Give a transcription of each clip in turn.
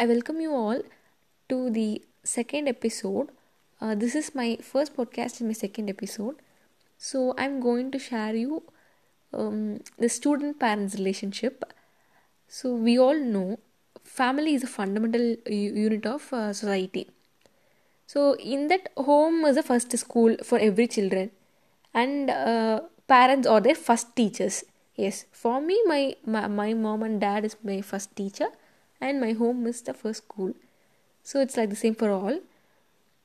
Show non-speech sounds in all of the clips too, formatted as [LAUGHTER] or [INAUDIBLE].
I welcome you all to the second episode. Uh, this is my first podcast in my second episode. So I'm going to share you um, the student parents relationship. So we all know family is a fundamental u- unit of uh, society. So in that home is the first school for every children, and uh, parents are their first teachers. Yes, for me, my, my my mom and dad is my first teacher, and my home is the first school. So it's like the same for all.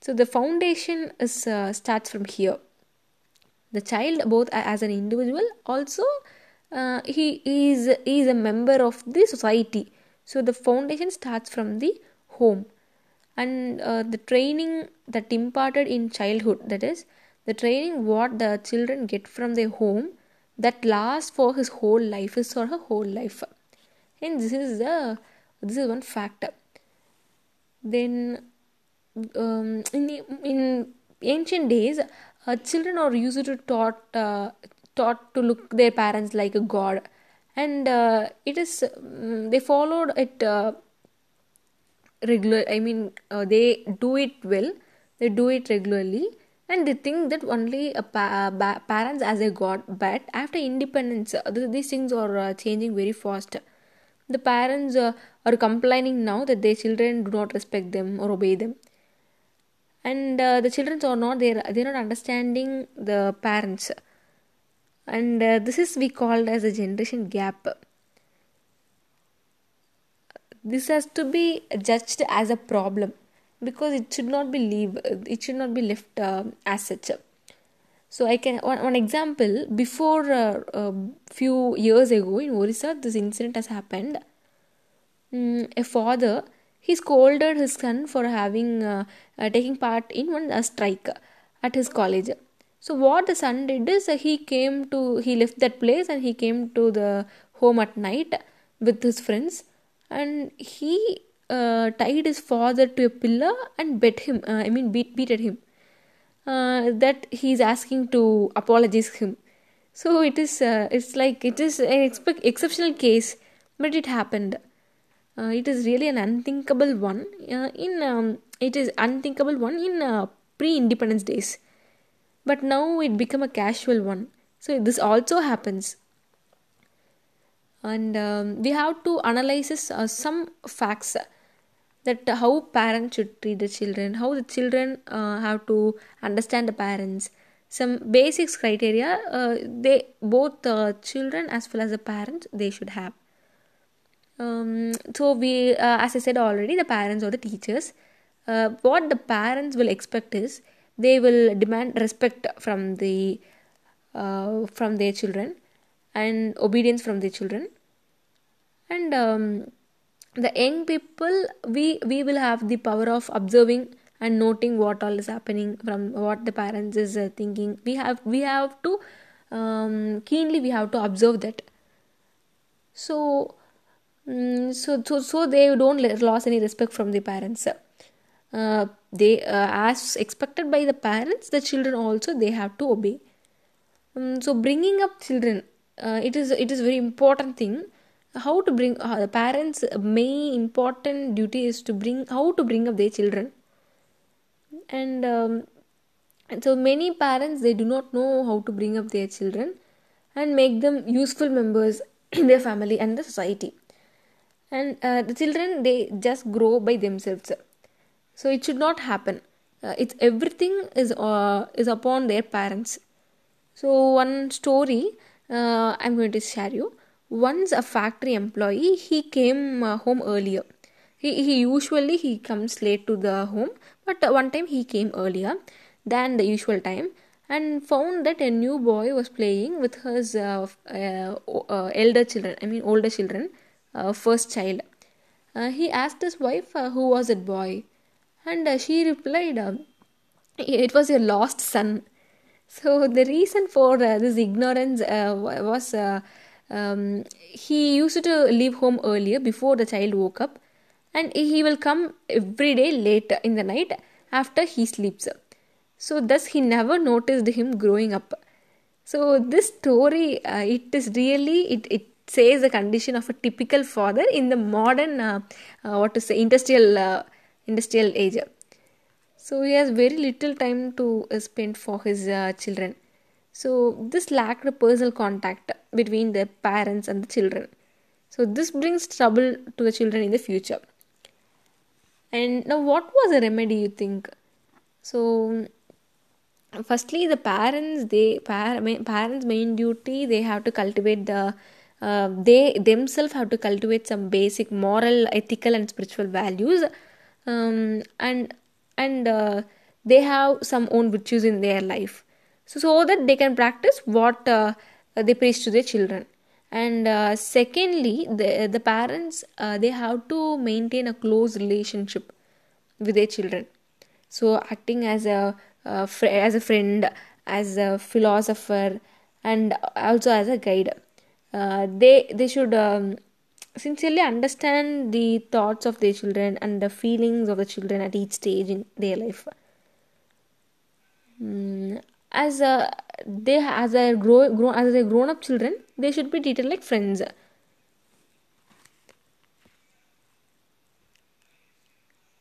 So the foundation is uh, starts from here. The child, both as an individual, also uh, he is he is a member of the society. So the foundation starts from the home, and uh, the training that imparted in childhood. That is the training what the children get from their home that lasts for his whole life, his or her whole life. And this is the this is one factor then um, in in ancient days uh, children are used to taught uh, taught to look their parents like a god. And uh, it is um, they followed it uh, regular i mean uh, they do it well. They do it regularly. And they think that only pa- ba- parents as a god. But after independence uh, th- these things are changing very fast. The parents are complaining now that their children do not respect them or obey them. And uh, the children are not there they're not understanding the parents. And uh, this is we called as a generation gap. This has to be judged as a problem because it should not be leave it should not be left uh, as such. So i can one, one example before a uh, uh, few years ago in orissa this incident has happened mm, a father he scolded his son for having uh, uh, taking part in one uh, strike at his college. So what the son did is he came to he left that place and he came to the home at night with his friends. And he uh, tied his father to a pillar and beat him uh, i mean beat beated him. Uh, that is asking to apologize him. So it is it's like it is an expe- exceptional case but it happened uh, it is really an unthinkable one uh, in um, it is unthinkable one in uh, pre-independence days. But now it become a casual one. So this also happens. And um, we have to analyze uh, some facts that how parents should treat the children how the children uh, have to understand the parents. Some basics criteria uh, they both children as well as the parents they should have um, so we uh, as i said already the parents or the teachers uh, what the parents will expect is they will demand respect from the uh, from their children and obedience from their children. And um, the young people we we will have the power of observing and noting what all is happening from what the parents is uh, thinking. We have we have to um, keenly we have to observe that. So so so so they don't lose any respect from the parents uh, they uh, as expected by the parents the children also they have to obey. Um, so bringing up children uh, it is it is very important thing. How to bring uh, the parents main important duty is to bring how to bring up their children. And um, and so many parents they do not know how to bring up their children and make them useful members in their family and the society and uh, the children they just grow by themselves. So it should not happen. Uh, it's everything is uh, is upon their parents. So one story uh, i'm going to share you. Once a factory employee he came uh, home earlier. He, he usually he comes late to the home but one time he came earlier than the usual time and found that a new boy was playing with his uh, elder children i mean older children first child. Uh, he asked his wife uh, who was that boy and uh, she replied uh, it was a lost son. So the reason for uh, this ignorance uh, was uh, um, he used to leave home earlier before the child woke up and he will come every day late in the night after he sleeps. So thus he never noticed him growing up. So this story uh, it is really it, it says the condition of a typical father in the modern uh, uh, what to say industrial uh, industrial age. So he has very little time to uh, spend for his uh, children. So this lacked personal contact between the parents and the children. So this brings trouble to the children in the future. And now what was the remedy you think? So firstly the parents they par- parents main duty they have to cultivate the uh, they themselves have to cultivate some basic moral ethical and spiritual values. Um, and and uh, they have some own virtues in their life. So, so that they can practice what uh, they preach to their children. And uh, secondly the, the parents uh, they have to maintain a close relationship with their children. So acting as a fr- as a friend as a philosopher and also as a guide they they should um, sincerely understand the thoughts of their children and the feelings of the children at each stage in their life. Mm, as they as a grow, grow as a grown up children they should be treated like friends.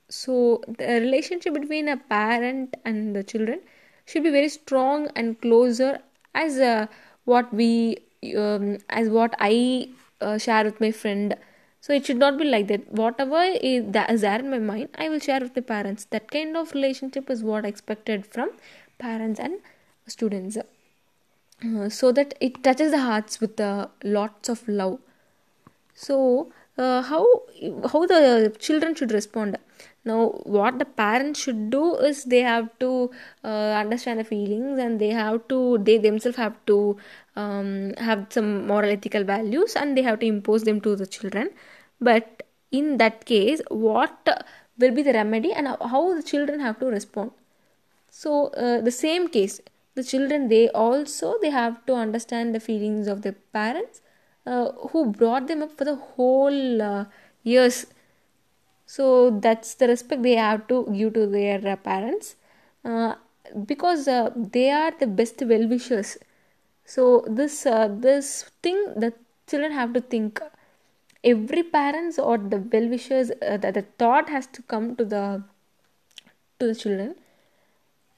So the relationship between a parent and the children should be very strong and closer as uh, what we um, as what i uh, share with my friend. So it should not be like that. Whatever is that is there in my mind i will share with the parents. That kind of relationship is what expected from parents and students. Uh, so that it touches the hearts with uh, lots of love. So uh, how how the children should respond? Now what the parents should do is they have to uh, understand the feelings and they have to they themselves have to um, have some moral ethical values and they have to impose them to the children. But in that case what will be the remedy and how the children have to respond? So uh, the same case the children they also they have to understand the feelings of their parents uh, who brought them up for the whole uh, years. So that's the respect they have to give to their uh, parents uh, because uh, they are the best well wishers so this uh, this thing the children have to think every parents or the well wishers uh, that the thought has to come to the to the children.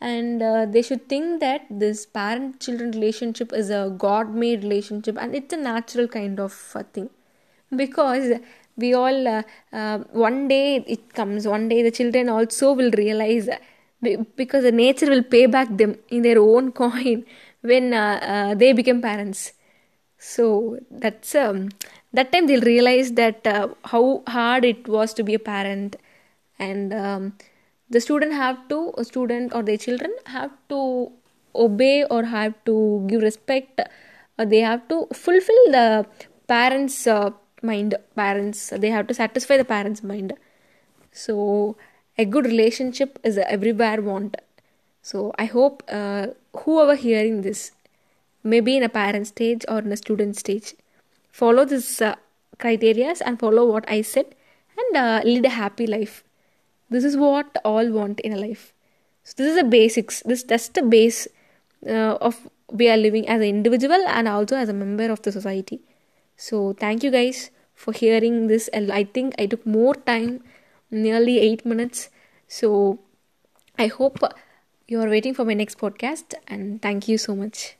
And uh, they should think that this parent children relationship is a god made relationship and it's a natural kind of thing. Because we all uh, uh, one day it comes one day the children also will realize because the nature will pay back them in their own [LAUGHS] coin when uh, uh, they become parents. So that's um, that time they'll realize that uh, how hard it was to be a parent. And um, the student have to a student or their children have to obey or have to give respect. Uh, they have to fulfill the parents mind parents. They have to satisfy the parents mind. So a good relationship is everywhere want so i hope uh, whoever hearing this maybe in a parent stage or in a student stage. Follow this uh, and follow what i said and uh, lead a happy life. This is what all want in a life. So this is the basics. This that's the base uh, of we are living as an individual and also as a member of the society. So thank you guys for hearing this i think i took more time nearly 8 minutes. So i hope you are waiting for my next podcast and thank you so much